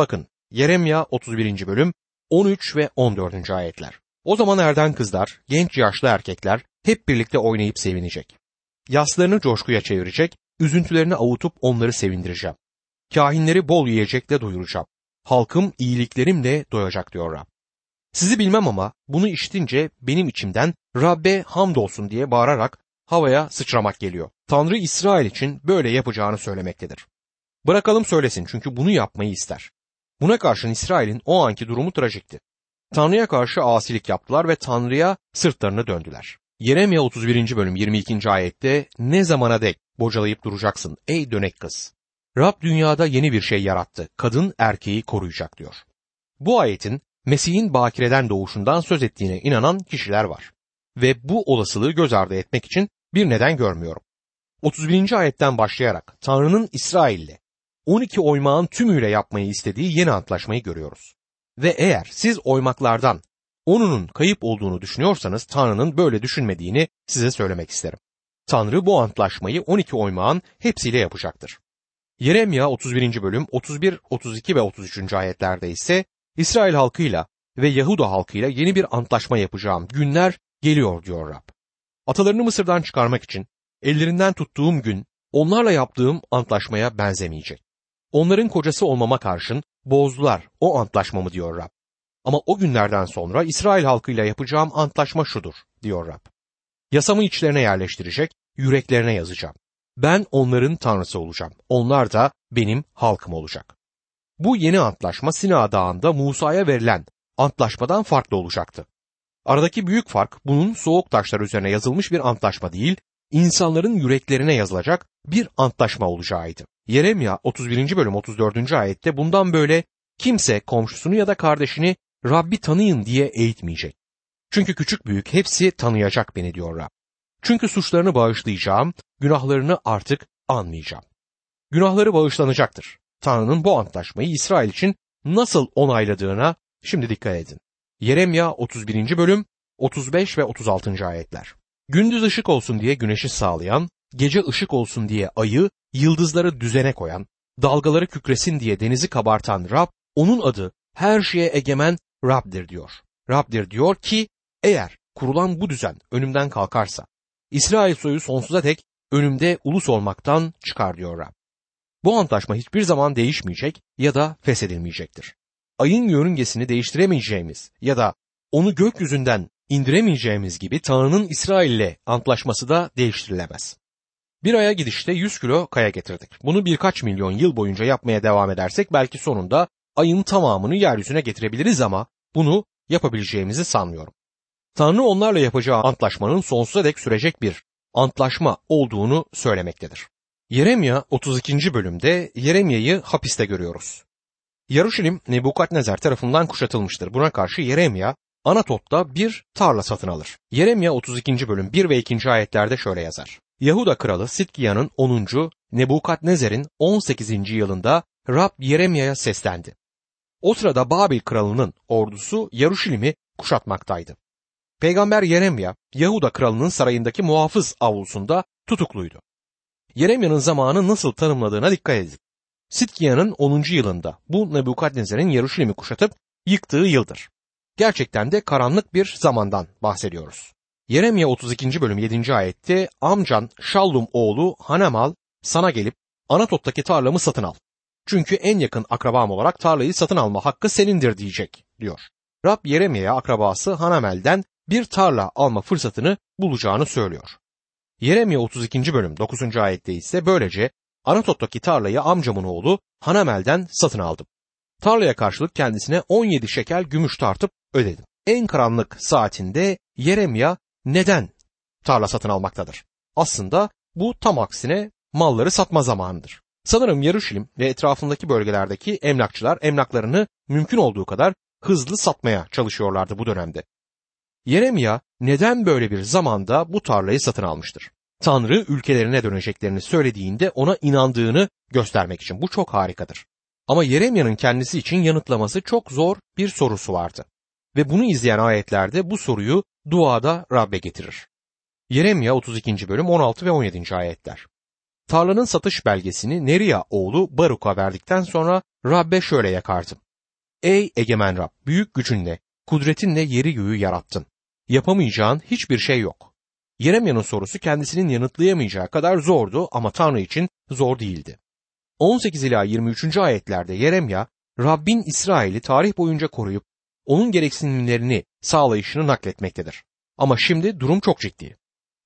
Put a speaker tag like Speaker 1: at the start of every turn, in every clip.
Speaker 1: Bakın Yeremya 31. bölüm 13 ve 14. ayetler. O zaman erden kızlar, genç yaşlı erkekler hep birlikte oynayıp sevinecek. Yaslarını coşkuya çevirecek, üzüntülerini avutup onları sevindireceğim. Kahinleri bol yiyecekle doyuracağım. Halkım iyiliklerimle doyacak diyor Rab. Sizi bilmem ama bunu işitince benim içimden Rabbe hamdolsun diye bağırarak havaya sıçramak geliyor. Tanrı İsrail için böyle yapacağını söylemektedir. Bırakalım söylesin çünkü bunu yapmayı ister. Buna karşın İsrail'in o anki durumu trajikti. Tanrı'ya karşı asilik yaptılar ve Tanrı'ya sırtlarını döndüler. Yeremya 31. bölüm 22. ayette ne zamana dek bocalayıp duracaksın ey dönek kız. Rab dünyada yeni bir şey yarattı. Kadın erkeği koruyacak diyor. Bu ayetin Mesih'in bakireden doğuşundan söz ettiğine inanan kişiler var. Ve bu olasılığı göz ardı etmek için bir neden görmüyorum. 31. ayetten başlayarak Tanrı'nın İsrail'le 12 oymağın tümüyle yapmayı istediği yeni antlaşmayı görüyoruz. Ve eğer siz oymaklardan onunun kayıp olduğunu düşünüyorsanız Tanrı'nın böyle düşünmediğini size söylemek isterim. Tanrı bu antlaşmayı 12 oymağın hepsiyle yapacaktır. Yeremya 31. bölüm 31, 32 ve 33. ayetlerde ise İsrail halkıyla ve Yahuda halkıyla yeni bir antlaşma yapacağım günler geliyor diyor Rab. Atalarını Mısır'dan çıkarmak için ellerinden tuttuğum gün onlarla yaptığım antlaşmaya benzemeyecek. Onların kocası olmama karşın bozdular o antlaşmamı diyor Rab. Ama o günlerden sonra İsrail halkıyla yapacağım antlaşma şudur diyor Rab. Yasamı içlerine yerleştirecek, yüreklerine yazacağım. Ben onların tanrısı olacağım. Onlar da benim halkım olacak. Bu yeni antlaşma Sina Dağı'nda Musa'ya verilen antlaşmadan farklı olacaktı. Aradaki büyük fark bunun soğuk taşlar üzerine yazılmış bir antlaşma değil, insanların yüreklerine yazılacak bir antlaşma olacağıydı. Yeremya 31. bölüm 34. ayette bundan böyle kimse komşusunu ya da kardeşini Rabbi tanıyın diye eğitmeyecek. Çünkü küçük büyük hepsi tanıyacak beni diyor Rab. Çünkü suçlarını bağışlayacağım, günahlarını artık anmayacağım. Günahları bağışlanacaktır. Tanrı'nın bu antlaşmayı İsrail için nasıl onayladığına şimdi dikkat edin. Yeremya 31. bölüm 35 ve 36. ayetler. Gündüz ışık olsun diye güneşi sağlayan, gece ışık olsun diye ayı, yıldızları düzene koyan, dalgaları kükresin diye denizi kabartan Rab, onun adı her şeye egemen Rab'dir diyor. Rab'dir diyor ki eğer kurulan bu düzen önümden kalkarsa, İsrail soyu sonsuza dek önümde ulus olmaktan çıkar diyor Rab. Bu antlaşma hiçbir zaman değişmeyecek ya da feshedilmeyecektir. Ayın yörüngesini değiştiremeyeceğimiz ya da onu gökyüzünden indiremeyeceğimiz gibi Tanrı'nın İsrail ile antlaşması da değiştirilemez. Bir aya gidişte 100 kilo kaya getirdik. Bunu birkaç milyon yıl boyunca yapmaya devam edersek belki sonunda ayın tamamını yeryüzüne getirebiliriz ama bunu yapabileceğimizi sanmıyorum. Tanrı onlarla yapacağı antlaşmanın sonsuza dek sürecek bir antlaşma olduğunu söylemektedir. Yeremya 32. bölümde Yeremya'yı hapiste görüyoruz. Yaruşilim Nebukadnezar tarafından kuşatılmıştır. Buna karşı Yeremya Anatot'ta bir tarla satın alır. Yeremya 32. bölüm 1 ve 2. ayetlerde şöyle yazar. Yahuda kralı Sitkiya'nın 10. Nebukadnezer'in 18. yılında Rab Yeremya'ya seslendi. O sırada Babil kralının ordusu Yaruşilim'i kuşatmaktaydı. Peygamber Yeremya, Yahuda kralının sarayındaki muhafız avlusunda tutukluydu. Yeremya'nın zamanı nasıl tanımladığına dikkat edin. Sitkiya'nın 10. yılında bu Nebukadnezar'ın Yaruşilim'i kuşatıp yıktığı yıldır. Gerçekten de karanlık bir zamandan bahsediyoruz. Yeremya 32. bölüm 7. ayette amcan Şallum oğlu Hanemal sana gelip Anatot'taki tarlamı satın al. Çünkü en yakın akrabam olarak tarlayı satın alma hakkı senindir diyecek diyor. Rab Yeremya'ya akrabası Hanamel'den bir tarla alma fırsatını bulacağını söylüyor. Yeremya 32. bölüm 9. ayette ise böylece Anatot'taki tarlayı amcamın oğlu Hanamel'den satın aldım. Tarlaya karşılık kendisine 17 şekel gümüş tartıp ödedim. En karanlık saatinde Yeremya neden tarla satın almaktadır? Aslında bu tam aksine malları satma zamanıdır. Sanırım Yaruşilim ve etrafındaki bölgelerdeki emlakçılar emlaklarını mümkün olduğu kadar hızlı satmaya çalışıyorlardı bu dönemde. Yeremya neden böyle bir zamanda bu tarlayı satın almıştır? Tanrı ülkelerine döneceklerini söylediğinde ona inandığını göstermek için bu çok harikadır. Ama Yeremya'nın kendisi için yanıtlaması çok zor bir sorusu vardı. Ve bunu izleyen ayetlerde bu soruyu duada Rabbe getirir. Yeremya 32. bölüm 16 ve 17. ayetler. tarlanın satış belgesini Neria oğlu Baruk'a verdikten sonra Rabbe şöyle yakardım. Ey egemen Rab, büyük gücünle, kudretinle yeri göğü yarattın. Yapamayacağın hiçbir şey yok. Yeremya'nın sorusu kendisinin yanıtlayamayacağı kadar zordu ama Tanrı için zor değildi. 18 ila 23. ayetlerde Yeremya, Rabbin İsrail'i tarih boyunca koruyup onun gereksinimlerini sağlayışını nakletmektedir. Ama şimdi durum çok ciddi.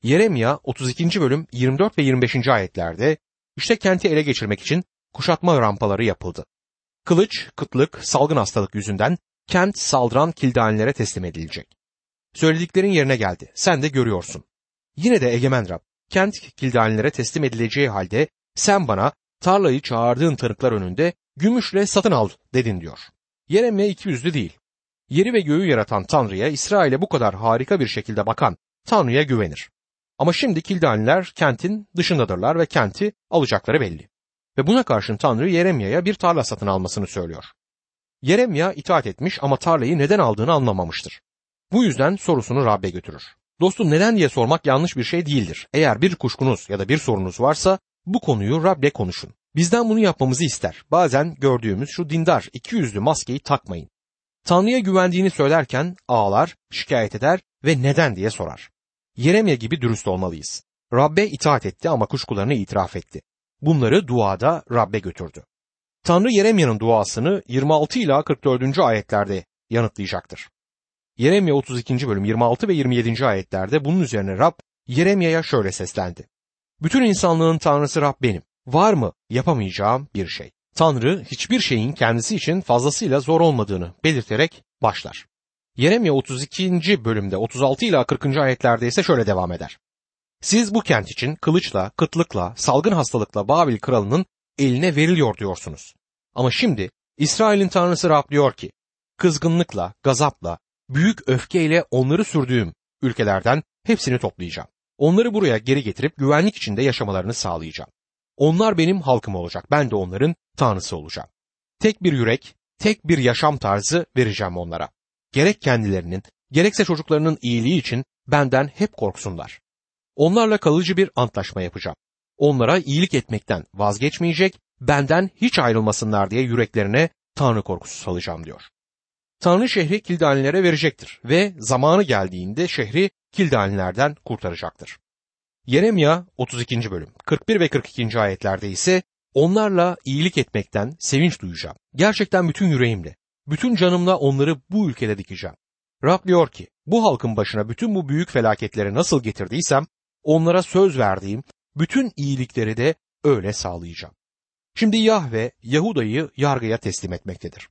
Speaker 1: Yeremya 32. bölüm 24 ve 25. ayetlerde işte kenti ele geçirmek için kuşatma rampaları yapıldı. Kılıç, kıtlık, salgın hastalık yüzünden kent saldıran kildanilere teslim edilecek. Söylediklerin yerine geldi. Sen de görüyorsun. Yine de egemen Rab, kent kildanilere teslim edileceği halde sen bana tarlayı çağırdığın tanıklar önünde gümüşle satın al dedin diyor. Yeremye iki yüzlü değil. Yeri ve göğü yaratan Tanrı'ya İsrail'e bu kadar harika bir şekilde bakan Tanrı'ya güvenir. Ama şimdi Kildaniler kentin dışındadırlar ve kenti alacakları belli. Ve buna karşın Tanrı Yeremya'ya bir tarla satın almasını söylüyor. Yeremya itaat etmiş ama tarlayı neden aldığını anlamamıştır. Bu yüzden sorusunu Rab'be götürür. Dostum neden diye sormak yanlış bir şey değildir. Eğer bir kuşkunuz ya da bir sorunuz varsa bu konuyu Rab'le konuşun. Bizden bunu yapmamızı ister. Bazen gördüğümüz şu dindar iki yüzlü maskeyi takmayın. Tanrı'ya güvendiğini söylerken ağlar, şikayet eder ve neden diye sorar. Yeremye gibi dürüst olmalıyız. Rabbe itaat etti ama kuşkularını itiraf etti. Bunları duada Rabbe götürdü. Tanrı Yeremya'nın duasını 26 ila 44. ayetlerde yanıtlayacaktır. Yeremya 32. bölüm 26 ve 27. ayetlerde bunun üzerine Rab Yeremya'ya şöyle seslendi. Bütün insanlığın Tanrısı Rab benim. Var mı yapamayacağım bir şey? Tanrı hiçbir şeyin kendisi için fazlasıyla zor olmadığını belirterek başlar. Yeremya 32. bölümde 36 ila 40. ayetlerde ise şöyle devam eder. Siz bu kent için kılıçla, kıtlıkla, salgın hastalıkla Babil kralının eline veriliyor diyorsunuz. Ama şimdi İsrail'in tanrısı Rab diyor ki, kızgınlıkla, gazapla, büyük öfkeyle onları sürdüğüm ülkelerden hepsini toplayacağım. Onları buraya geri getirip güvenlik içinde yaşamalarını sağlayacağım. Onlar benim halkım olacak, ben de onların tanrısı olacağım. Tek bir yürek, tek bir yaşam tarzı vereceğim onlara. Gerek kendilerinin, gerekse çocuklarının iyiliği için benden hep korksunlar. Onlarla kalıcı bir antlaşma yapacağım. Onlara iyilik etmekten vazgeçmeyecek, benden hiç ayrılmasınlar diye yüreklerine Tanrı korkusu salacağım diyor. Tanrı şehri Kildanilere verecektir ve zamanı geldiğinde şehri Kildanilerden kurtaracaktır. Yeremya 32. bölüm 41 ve 42. ayetlerde ise onlarla iyilik etmekten sevinç duyacağım. Gerçekten bütün yüreğimle, bütün canımla onları bu ülkede dikeceğim. Rab diyor ki bu halkın başına bütün bu büyük felaketleri nasıl getirdiysem onlara söz verdiğim bütün iyilikleri de öyle sağlayacağım. Şimdi Yahve Yahuda'yı yargıya teslim etmektedir.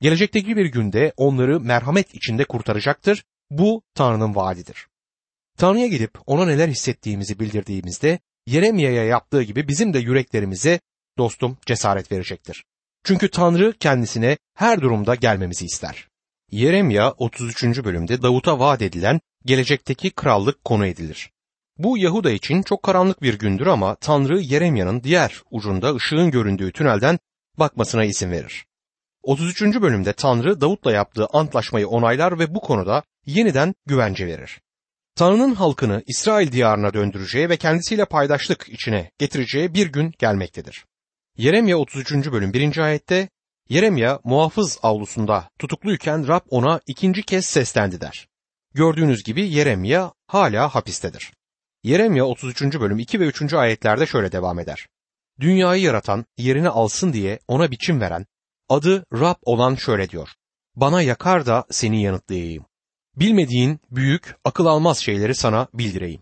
Speaker 1: Gelecekteki bir günde onları merhamet içinde kurtaracaktır. Bu Tanrı'nın vaadidir. Tanrı'ya gidip ona neler hissettiğimizi bildirdiğimizde Yeremya'ya yaptığı gibi bizim de yüreklerimize dostum cesaret verecektir. Çünkü Tanrı kendisine her durumda gelmemizi ister. Yeremya 33. bölümde Davut'a vaat edilen gelecekteki krallık konu edilir. Bu Yahuda için çok karanlık bir gündür ama Tanrı Yeremya'nın diğer ucunda ışığın göründüğü tünelden bakmasına izin verir. 33. bölümde Tanrı Davut'la yaptığı antlaşmayı onaylar ve bu konuda yeniden güvence verir. Tanrı'nın halkını İsrail diyarına döndüreceği ve kendisiyle paydaşlık içine getireceği bir gün gelmektedir. Yeremya 33. bölüm 1. ayette Yeremya muhafız avlusunda tutukluyken Rab ona ikinci kez seslendi der. Gördüğünüz gibi Yeremya hala hapistedir. Yeremya 33. bölüm 2 ve 3. ayetlerde şöyle devam eder. Dünyayı yaratan, yerini alsın diye ona biçim veren, adı Rab olan şöyle diyor. Bana yakar da seni yanıtlayayım. Bilmediğin büyük, akıl almaz şeyleri sana bildireyim.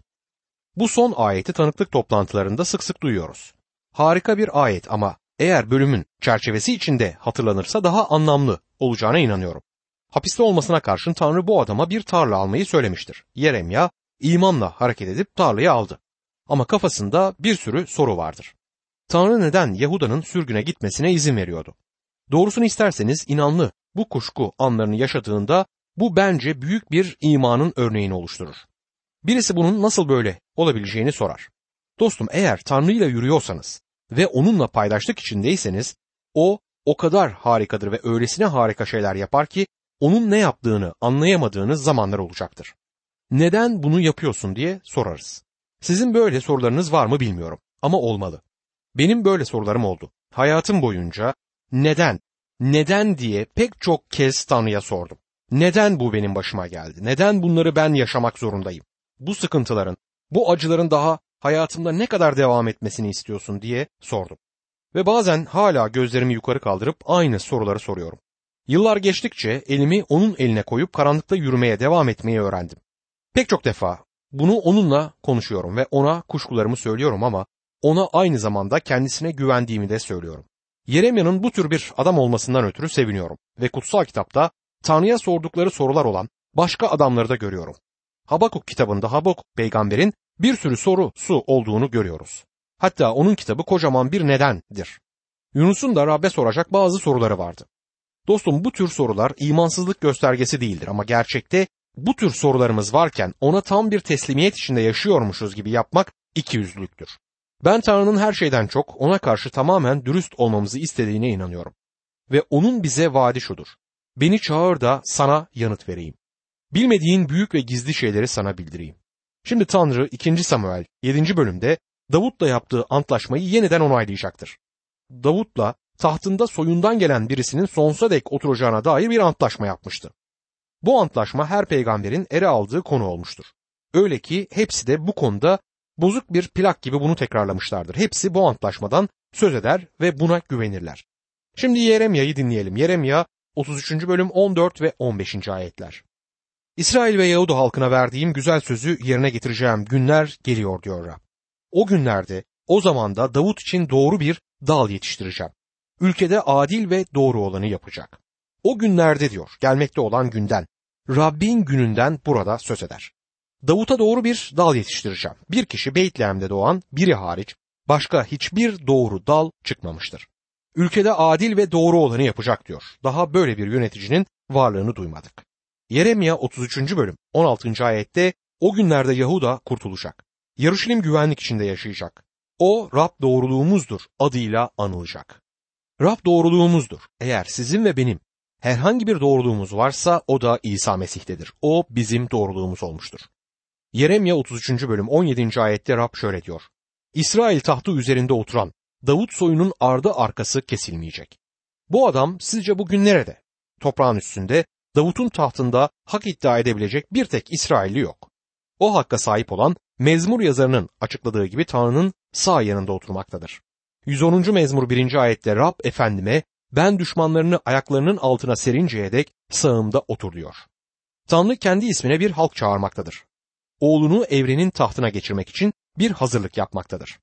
Speaker 1: Bu son ayeti tanıklık toplantılarında sık sık duyuyoruz. Harika bir ayet ama eğer bölümün çerçevesi içinde hatırlanırsa daha anlamlı olacağına inanıyorum. Hapiste olmasına karşın Tanrı bu adama bir tarla almayı söylemiştir. Yeremya imanla hareket edip tarlayı aldı. Ama kafasında bir sürü soru vardır. Tanrı neden Yahuda'nın sürgüne gitmesine izin veriyordu? Doğrusunu isterseniz inanlı bu kuşku anlarını yaşadığında bu bence büyük bir imanın örneğini oluşturur. Birisi bunun nasıl böyle olabileceğini sorar. Dostum eğer Tanrı ile yürüyorsanız ve onunla paydaşlık içindeyseniz o o kadar harikadır ve öylesine harika şeyler yapar ki onun ne yaptığını anlayamadığınız zamanlar olacaktır. Neden bunu yapıyorsun diye sorarız. Sizin böyle sorularınız var mı bilmiyorum ama olmalı. Benim böyle sorularım oldu. Hayatım boyunca neden, neden diye pek çok kez Tanrı'ya sordum. Neden bu benim başıma geldi? Neden bunları ben yaşamak zorundayım? Bu sıkıntıların, bu acıların daha hayatımda ne kadar devam etmesini istiyorsun diye sordum. Ve bazen hala gözlerimi yukarı kaldırıp aynı soruları soruyorum. Yıllar geçtikçe elimi onun eline koyup karanlıkta yürümeye devam etmeyi öğrendim. Pek çok defa bunu onunla konuşuyorum ve ona kuşkularımı söylüyorum ama ona aynı zamanda kendisine güvendiğimi de söylüyorum. Yeremya'nın bu tür bir adam olmasından ötürü seviniyorum ve kutsal kitapta Tanrı'ya sordukları sorular olan başka adamları da görüyorum. Habakuk kitabında Habakuk peygamberin bir sürü soru su olduğunu görüyoruz. Hatta onun kitabı kocaman bir nedendir. Yunus'un da Rab'be soracak bazı soruları vardı. Dostum bu tür sorular imansızlık göstergesi değildir ama gerçekte bu tür sorularımız varken ona tam bir teslimiyet içinde yaşıyormuşuz gibi yapmak ikiyüzlülüktür. Ben Tanrı'nın her şeyden çok ona karşı tamamen dürüst olmamızı istediğine inanıyorum. Ve onun bize vaadi şudur. Beni çağır da sana yanıt vereyim. Bilmediğin büyük ve gizli şeyleri sana bildireyim. Şimdi Tanrı 2. Samuel 7. bölümde Davut'la yaptığı antlaşmayı yeniden onaylayacaktır. Davut'la tahtında soyundan gelen birisinin sonsuza dek oturacağına dair bir antlaşma yapmıştı. Bu antlaşma her peygamberin ere aldığı konu olmuştur. Öyle ki hepsi de bu konuda bozuk bir plak gibi bunu tekrarlamışlardır. Hepsi bu antlaşmadan söz eder ve buna güvenirler. Şimdi Yeremya'yı dinleyelim. Yeremya 33. bölüm 14 ve 15. ayetler. İsrail ve Yahuda halkına verdiğim güzel sözü yerine getireceğim günler geliyor diyor Rab. O günlerde, o zamanda Davut için doğru bir dal yetiştireceğim. Ülkede adil ve doğru olanı yapacak. O günlerde diyor, gelmekte olan günden, Rabbin gününden burada söz eder. Davut'a doğru bir dal yetiştireceğim. Bir kişi Beytlehem'de doğan biri hariç başka hiçbir doğru dal çıkmamıştır. Ülkede adil ve doğru olanı yapacak diyor. Daha böyle bir yöneticinin varlığını duymadık. Yeremya 33. bölüm 16. ayette o günlerde Yahuda kurtulacak. Yarışilim güvenlik içinde yaşayacak. O Rab doğruluğumuzdur adıyla anılacak. Rab doğruluğumuzdur. Eğer sizin ve benim herhangi bir doğruluğumuz varsa o da İsa Mesih'tedir. O bizim doğruluğumuz olmuştur. Yeremya 33. bölüm 17. ayette Rab şöyle diyor. İsrail tahtı üzerinde oturan Davut soyunun ardı arkası kesilmeyecek. Bu adam sizce bugün nerede? Toprağın üstünde Davut'un tahtında hak iddia edebilecek bir tek İsrailli yok. O hakka sahip olan mezmur yazarının açıkladığı gibi Tanrı'nın sağ yanında oturmaktadır. 110. mezmur 1. ayette Rab efendime ben düşmanlarını ayaklarının altına serinceye dek sağımda otur diyor. Tanrı kendi ismine bir halk çağırmaktadır. Oğlunu evrenin tahtına geçirmek için bir hazırlık yapmaktadır.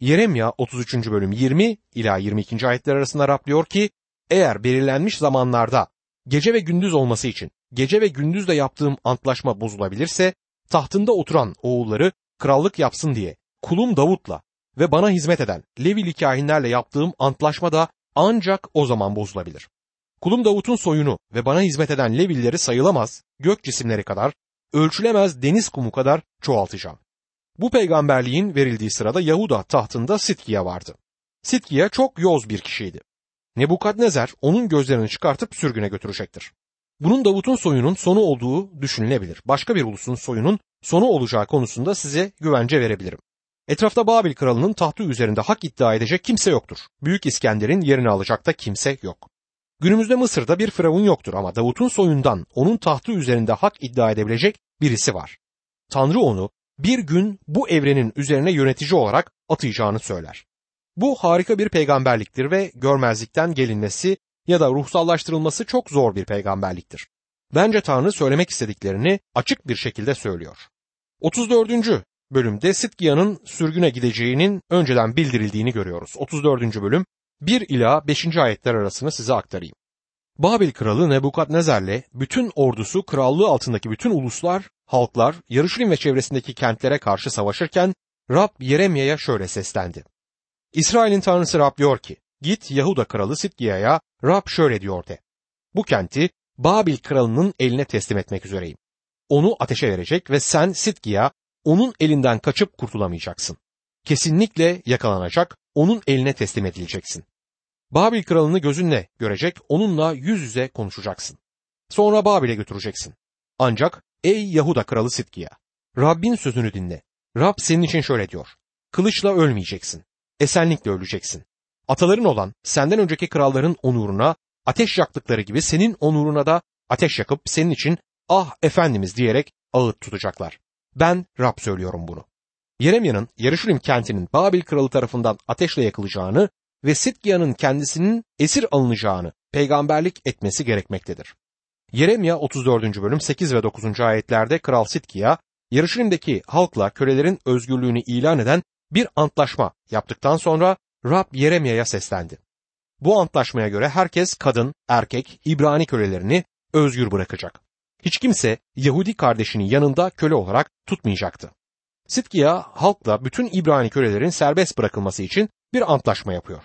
Speaker 1: Yeremya 33. bölüm 20 ila 22. ayetler arasında Rab diyor ki eğer belirlenmiş zamanlarda gece ve gündüz olması için gece ve gündüzle yaptığım antlaşma bozulabilirse tahtında oturan oğulları krallık yapsın diye kulum Davut'la ve bana hizmet eden Levili kahinlerle yaptığım antlaşma da ancak o zaman bozulabilir. Kulum Davut'un soyunu ve bana hizmet eden Levilleri sayılamaz, gök cisimleri kadar, ölçülemez deniz kumu kadar çoğaltacağım. Bu peygamberliğin verildiği sırada Yahuda tahtında Sitkiya vardı. Sitkiya çok yoz bir kişiydi. Nebukadnezer onun gözlerini çıkartıp sürgüne götürecektir. Bunun Davut'un soyunun sonu olduğu düşünülebilir. Başka bir ulusun soyunun sonu olacağı konusunda size güvence verebilirim. Etrafta Babil kralının tahtı üzerinde hak iddia edecek kimse yoktur. Büyük İskender'in yerini alacak da kimse yok. Günümüzde Mısır'da bir firavun yoktur ama Davut'un soyundan onun tahtı üzerinde hak iddia edebilecek birisi var. Tanrı onu bir gün bu evrenin üzerine yönetici olarak atayacağını söyler. Bu harika bir peygamberliktir ve görmezlikten gelinmesi ya da ruhsallaştırılması çok zor bir peygamberliktir. Bence Tanrı söylemek istediklerini açık bir şekilde söylüyor. 34. bölümde Sitkiya'nın sürgüne gideceğinin önceden bildirildiğini görüyoruz. 34. bölüm 1 ila 5. ayetler arasını size aktarayım. Babil kralı Nebukadnezar'le bütün ordusu krallığı altındaki bütün uluslar, halklar, Yarışilim ve çevresindeki kentlere karşı savaşırken Rab Yeremya'ya şöyle seslendi. İsrail'in tanrısı Rab diyor ki, git Yahuda kralı Sitkiya'ya Rab şöyle diyor de. Bu kenti Babil kralının eline teslim etmek üzereyim. Onu ateşe verecek ve sen Sitkiya onun elinden kaçıp kurtulamayacaksın. Kesinlikle yakalanacak, onun eline teslim edileceksin. Babil kralını gözünle görecek, onunla yüz yüze konuşacaksın. Sonra Babil'e götüreceksin. Ancak ey Yahuda kralı Sitkiya, Rabbin sözünü dinle. Rab senin için şöyle diyor. Kılıçla ölmeyeceksin. esenlikle öleceksin. Ataların olan senden önceki kralların onuruna ateş yaktıkları gibi senin onuruna da ateş yakıp senin için ah efendimiz diyerek ağıt tutacaklar. Ben Rab söylüyorum bunu. Yeremya'nın Yarışulim kentinin Babil kralı tarafından ateşle yakılacağını ve Sitkiya'nın kendisinin esir alınacağını peygamberlik etmesi gerekmektedir. Yeremya 34. bölüm 8 ve 9. ayetlerde Kral Sitkiya, Yarışilim'deki halkla kölelerin özgürlüğünü ilan eden bir antlaşma yaptıktan sonra Rab Yeremya'ya seslendi. Bu antlaşmaya göre herkes kadın, erkek, İbrani kölelerini özgür bırakacak. Hiç kimse Yahudi kardeşinin yanında köle olarak tutmayacaktı. Sitkiya halkla bütün İbrani kölelerin serbest bırakılması için bir antlaşma yapıyor.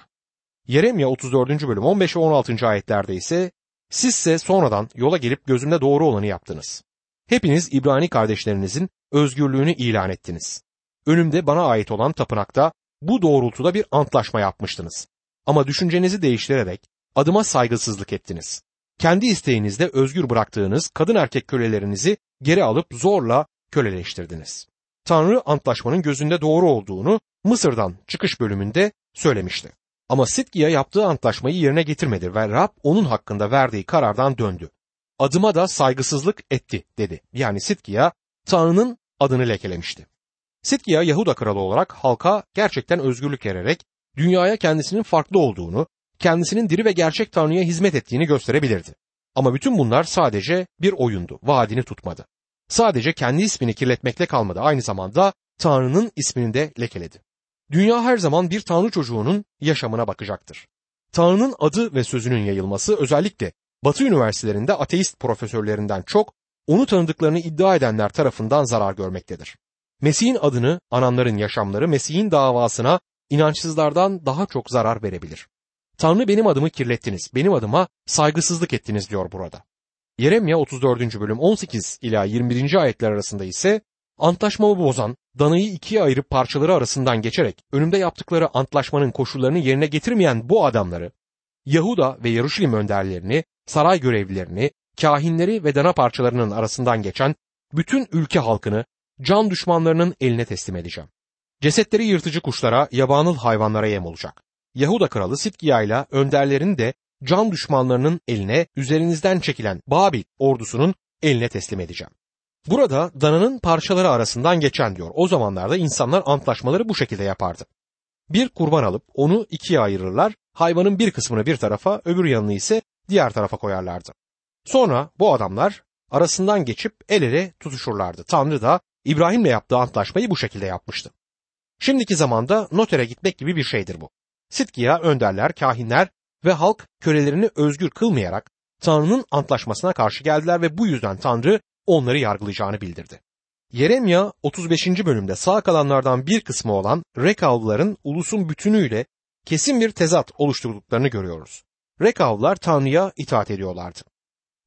Speaker 1: Yeremya 34. bölüm 15 ve 16. ayetlerde ise sizse sonradan yola gelip gözümde doğru olanı yaptınız. Hepiniz İbrani kardeşlerinizin özgürlüğünü ilan ettiniz. Önümde bana ait olan tapınakta bu doğrultuda bir antlaşma yapmıştınız. Ama düşüncenizi değiştirerek adıma saygısızlık ettiniz. Kendi isteğinizde özgür bıraktığınız kadın erkek kölelerinizi geri alıp zorla köleleştirdiniz. Tanrı antlaşmanın gözünde doğru olduğunu Mısır'dan çıkış bölümünde söylemişti. Ama Sitkiya yaptığı antlaşmayı yerine getirmedi ve Rab onun hakkında verdiği karardan döndü. Adıma da saygısızlık etti dedi. Yani Sitkiya Tanrı'nın adını lekelemişti. Sitkiya Yahuda kralı olarak halka gerçekten özgürlük vererek dünyaya kendisinin farklı olduğunu, kendisinin diri ve gerçek Tanrı'ya hizmet ettiğini gösterebilirdi. Ama bütün bunlar sadece bir oyundu, vaadini tutmadı. Sadece kendi ismini kirletmekle kalmadı, aynı zamanda Tanrı'nın ismini de lekeledi. Dünya her zaman bir Tanrı çocuğunun yaşamına bakacaktır. Tanrı'nın adı ve sözünün yayılması özellikle Batı üniversitelerinde ateist profesörlerinden çok onu tanıdıklarını iddia edenler tarafından zarar görmektedir. Mesih'in adını ananların yaşamları Mesih'in davasına inançsızlardan daha çok zarar verebilir. Tanrı benim adımı kirlettiniz, benim adıma saygısızlık ettiniz diyor burada. Yeremya 34. bölüm 18 ila 21. ayetler arasında ise antlaşmamı bozan, danayı ikiye ayırıp parçaları arasından geçerek önümde yaptıkları antlaşmanın koşullarını yerine getirmeyen bu adamları, Yahuda ve Yaruşilim önderlerini, saray görevlilerini, kahinleri ve dana parçalarının arasından geçen bütün ülke halkını can düşmanlarının eline teslim edeceğim. Cesetleri yırtıcı kuşlara, yabanıl hayvanlara yem olacak. Yahuda kralı Sitkiya ile önderlerini de can düşmanlarının eline üzerinizden çekilen Babil ordusunun eline teslim edeceğim. Burada dananın parçaları arasından geçen diyor. O zamanlarda insanlar antlaşmaları bu şekilde yapardı. Bir kurban alıp onu ikiye ayırırlar, hayvanın bir kısmını bir tarafa, öbür yanını ise diğer tarafa koyarlardı. Sonra bu adamlar arasından geçip el ele tutuşurlardı. Tanrı da İbrahim'le yaptığı antlaşmayı bu şekilde yapmıştı. Şimdiki zamanda notere gitmek gibi bir şeydir bu. Sitkiya önderler, kahinler ve halk kölelerini özgür kılmayarak Tanrı'nın antlaşmasına karşı geldiler ve bu yüzden Tanrı onları yargılayacağını bildirdi. Yeremya 35. bölümde sağ kalanlardan bir kısmı olan Rekavlıların ulusun bütünüyle kesin bir tezat oluşturduklarını görüyoruz. Rekavlılar Tanrı'ya itaat ediyorlardı.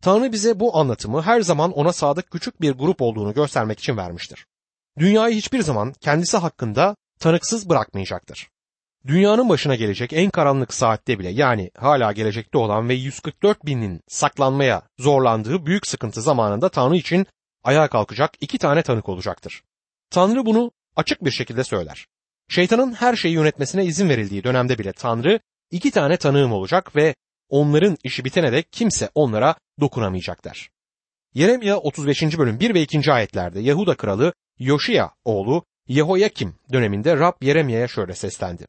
Speaker 1: Tanrı bize bu anlatımı her zaman ona sadık küçük bir grup olduğunu göstermek için vermiştir. Dünyayı hiçbir zaman kendisi hakkında tanıksız bırakmayacaktır. Dünyanın başına gelecek en karanlık saatte bile yani hala gelecekte olan ve 144 binin saklanmaya zorlandığı büyük sıkıntı zamanında Tanrı için ayağa kalkacak iki tane tanık olacaktır. Tanrı bunu açık bir şekilde söyler. Şeytanın her şeyi yönetmesine izin verildiği dönemde bile Tanrı iki tane tanığım olacak ve onların işi bitene dek kimse onlara dokunamayacak der. Yeremya 35. bölüm 1 ve 2. ayetlerde Yahuda kralı Yoşiya oğlu Yehoyakim döneminde Rab Yeremya'ya şöyle seslendi.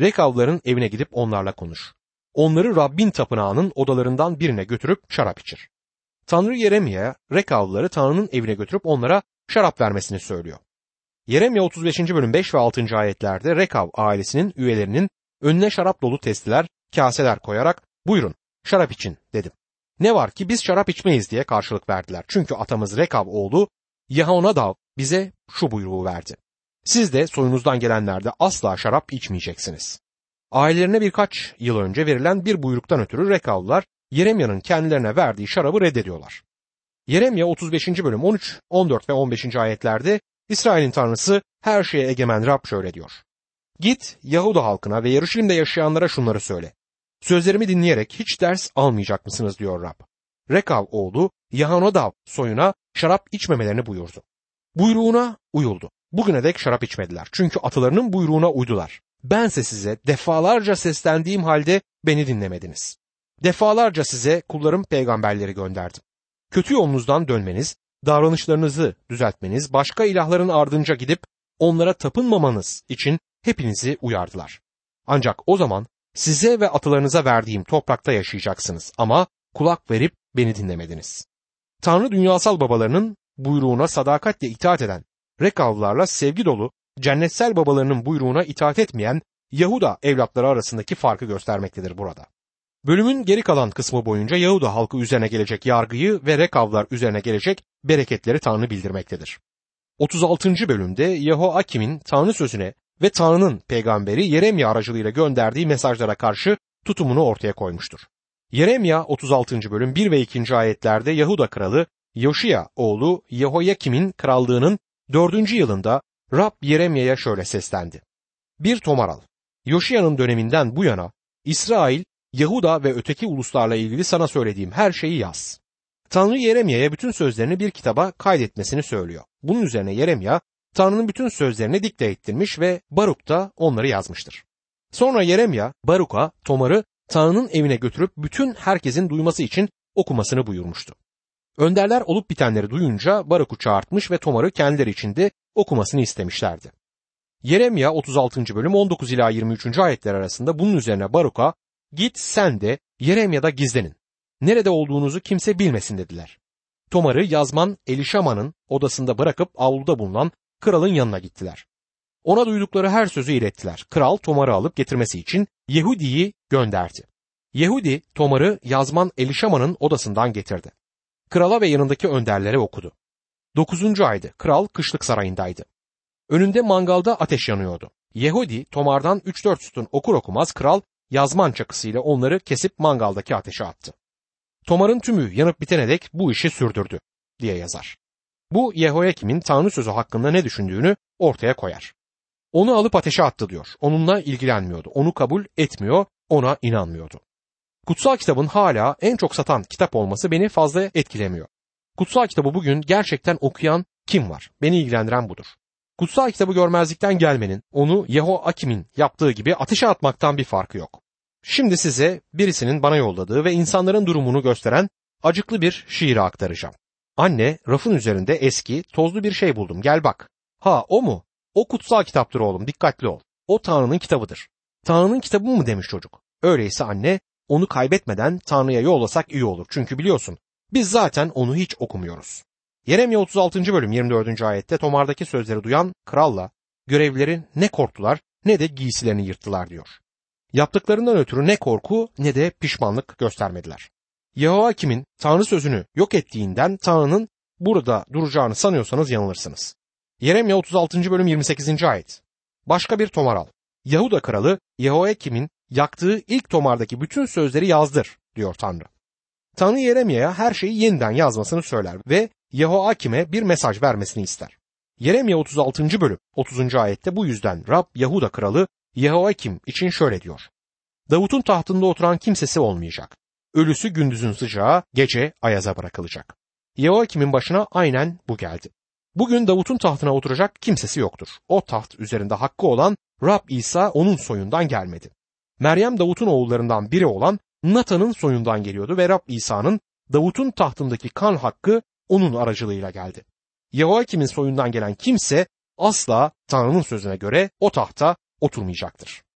Speaker 1: Rekavların evine gidip onlarla konuş. Onları Rabbin tapınağının odalarından birine götürüp şarap içir. Tanrı Yeremya'ya Rekavlıları Tanrı'nın evine götürüp onlara şarap vermesini söylüyor. Yeremya 35. bölüm 5 ve 6. ayetlerde Rekav ailesinin üyelerinin önüne şarap dolu testiler, kaseler koyarak buyurun şarap için dedim. Ne var ki biz şarap içmeyiz diye karşılık verdiler. Çünkü atamız Rekav oğlu Yahonadav bize şu buyruğu verdi. Siz de soyunuzdan gelenlerde asla şarap içmeyeceksiniz. Ailelerine birkaç yıl önce verilen bir buyruktan ötürü Rekavlılar Yeremya'nın kendilerine verdiği şarabı reddediyorlar. Yeremya 35. bölüm 13, 14 ve 15. ayetlerde İsrail'in tanrısı her şeye egemen Rab şöyle diyor. Git Yahuda halkına ve Yarışilim'de yaşayanlara şunları söyle. Sözlerimi dinleyerek hiç ders almayacak mısınız diyor Rab. Rekav oğlu Yahanodav soyuna şarap içmemelerini buyurdu. Buyruğuna uyuldu. Bugüne dek şarap içmediler. Çünkü atalarının buyruğuna uydular. Bense size defalarca seslendiğim halde beni dinlemediniz. Defalarca size kullarım peygamberleri gönderdim. Kötü yolunuzdan dönmeniz, davranışlarınızı düzeltmeniz, başka ilahların ardınca gidip onlara tapınmamanız için hepinizi uyardılar. Ancak o zaman size ve atalarınıza verdiğim toprakta yaşayacaksınız ama kulak verip beni dinlemediniz. Tanrı dünyasal babalarının buyruğuna sadakatle itaat eden Rekavlarla sevgi dolu cennetsel babalarının buyruğuna itaat etmeyen Yahuda evlatları arasındaki farkı göstermektedir burada. Bölümün geri kalan kısmı boyunca Yahuda halkı üzerine gelecek yargıyı ve Rekavlar üzerine gelecek bereketleri Tanrı bildirmektedir. 36. bölümde Yehoakim'in Tanrı sözüne ve Tanrı'nın peygamberi Yeremya aracılığıyla gönderdiği mesajlara karşı tutumunu ortaya koymuştur. Yeremya 36. bölüm 1 ve 2. ayetlerde Yahuda kralı Yoşiya oğlu Yehoyakim'in krallığının 4. yılında Rab Yeremya'ya şöyle seslendi. Bir tomaral. Yoşiya'nın döneminden bu yana İsrail, Yahuda ve öteki uluslarla ilgili sana söylediğim her şeyi yaz. Tanrı Yeremya'ya bütün sözlerini bir kitaba kaydetmesini söylüyor. Bunun üzerine Yeremya, Tanrı'nın bütün sözlerini dikte ettirmiş ve Baruk da onları yazmıştır. Sonra Yeremya, Baruk'a Tomar'ı Tanrı'nın evine götürüp bütün herkesin duyması için okumasını buyurmuştu. Önderler olup bitenleri duyunca Baruk'u çağırtmış ve Tomar'ı kendileri içinde okumasını istemişlerdi. Yeremya 36. bölüm 19 ila 23. ayetler arasında bunun üzerine Baruk'a git sen de Yeremya'da gizlenin. Nerede olduğunuzu kimse bilmesin dediler. Tomar'ı yazman Elişama'nın odasında bırakıp avluda bulunan kralın yanına gittiler. Ona duydukları her sözü ilettiler. Kral Tomar'ı alıp getirmesi için Yehudi'yi gönderdi. Yehudi Tomar'ı yazman Elişama'nın odasından getirdi. Krala ve yanındaki önderlere okudu. Dokuzuncu aydı. Kral kışlık sarayındaydı. Önünde mangalda ateş yanıyordu. Yehudi Tomar'dan 3-4 sütun okur okumaz kral yazman çakısıyla onları kesip mangaldaki ateşe attı. Tomar'ın tümü yanıp bitene dek bu işi sürdürdü diye yazar. Bu Yehoyakim'in Tanrı sözü hakkında ne düşündüğünü ortaya koyar. Onu alıp ateşe attı diyor. Onunla ilgilenmiyordu. Onu kabul etmiyor, ona inanmıyordu. Kutsal kitabın hala en çok satan kitap olması beni fazla etkilemiyor. Kutsal kitabı bugün gerçekten okuyan kim var? Beni ilgilendiren budur. Kutsal kitabı görmezlikten gelmenin onu Yeho Akim'in yaptığı gibi ateşe atmaktan bir farkı yok. Şimdi size birisinin bana yolladığı ve insanların durumunu gösteren acıklı bir şiiri aktaracağım. Anne rafın üzerinde eski tozlu bir şey buldum gel bak. Ha o mu? O kutsal kitaptır oğlum dikkatli ol. O Tanrı'nın kitabıdır. Tanrı'nın kitabı mı demiş çocuk. Öyleyse anne onu kaybetmeden Tanrı'ya yollasak iyi olur. Çünkü biliyorsun biz zaten onu hiç okumuyoruz. Yeremye 36. bölüm 24. ayette Tomar'daki sözleri duyan kralla görevlileri ne korktular ne de giysilerini yırttılar diyor. Yaptıklarından ötürü ne korku ne de pişmanlık göstermediler. Yehoakim'in Tanrı sözünü yok ettiğinden Tanrı'nın burada duracağını sanıyorsanız yanılırsınız. Yeremye 36. bölüm 28. ayet. Başka bir tomar al. Yahuda kralı Yehoakim'in yaktığı ilk tomardaki bütün sözleri yazdır diyor Tanrı. Tanrı Yeremya'ya her şeyi yeniden yazmasını söyler ve Yehoakim'e bir mesaj vermesini ister. Yeremye 36. bölüm 30. ayette bu yüzden Rab Yahuda kralı Yehoakim için şöyle diyor. Davut'un tahtında oturan kimsesi olmayacak. Ölüsü gündüzün sıcağı, gece ayaza bırakılacak. Yehoakim'in başına aynen bu geldi. Bugün Davut'un tahtına oturacak kimsesi yoktur. O taht üzerinde hakkı olan Rab İsa onun soyundan gelmedi. Meryem Davut'un oğullarından biri olan Natan'ın soyundan geliyordu ve Rab İsa'nın Davut'un tahtındaki kan hakkı onun aracılığıyla geldi. Yehoakim'in soyundan gelen kimse asla Tanrı'nın sözüne göre o tahta oturmayacaktır.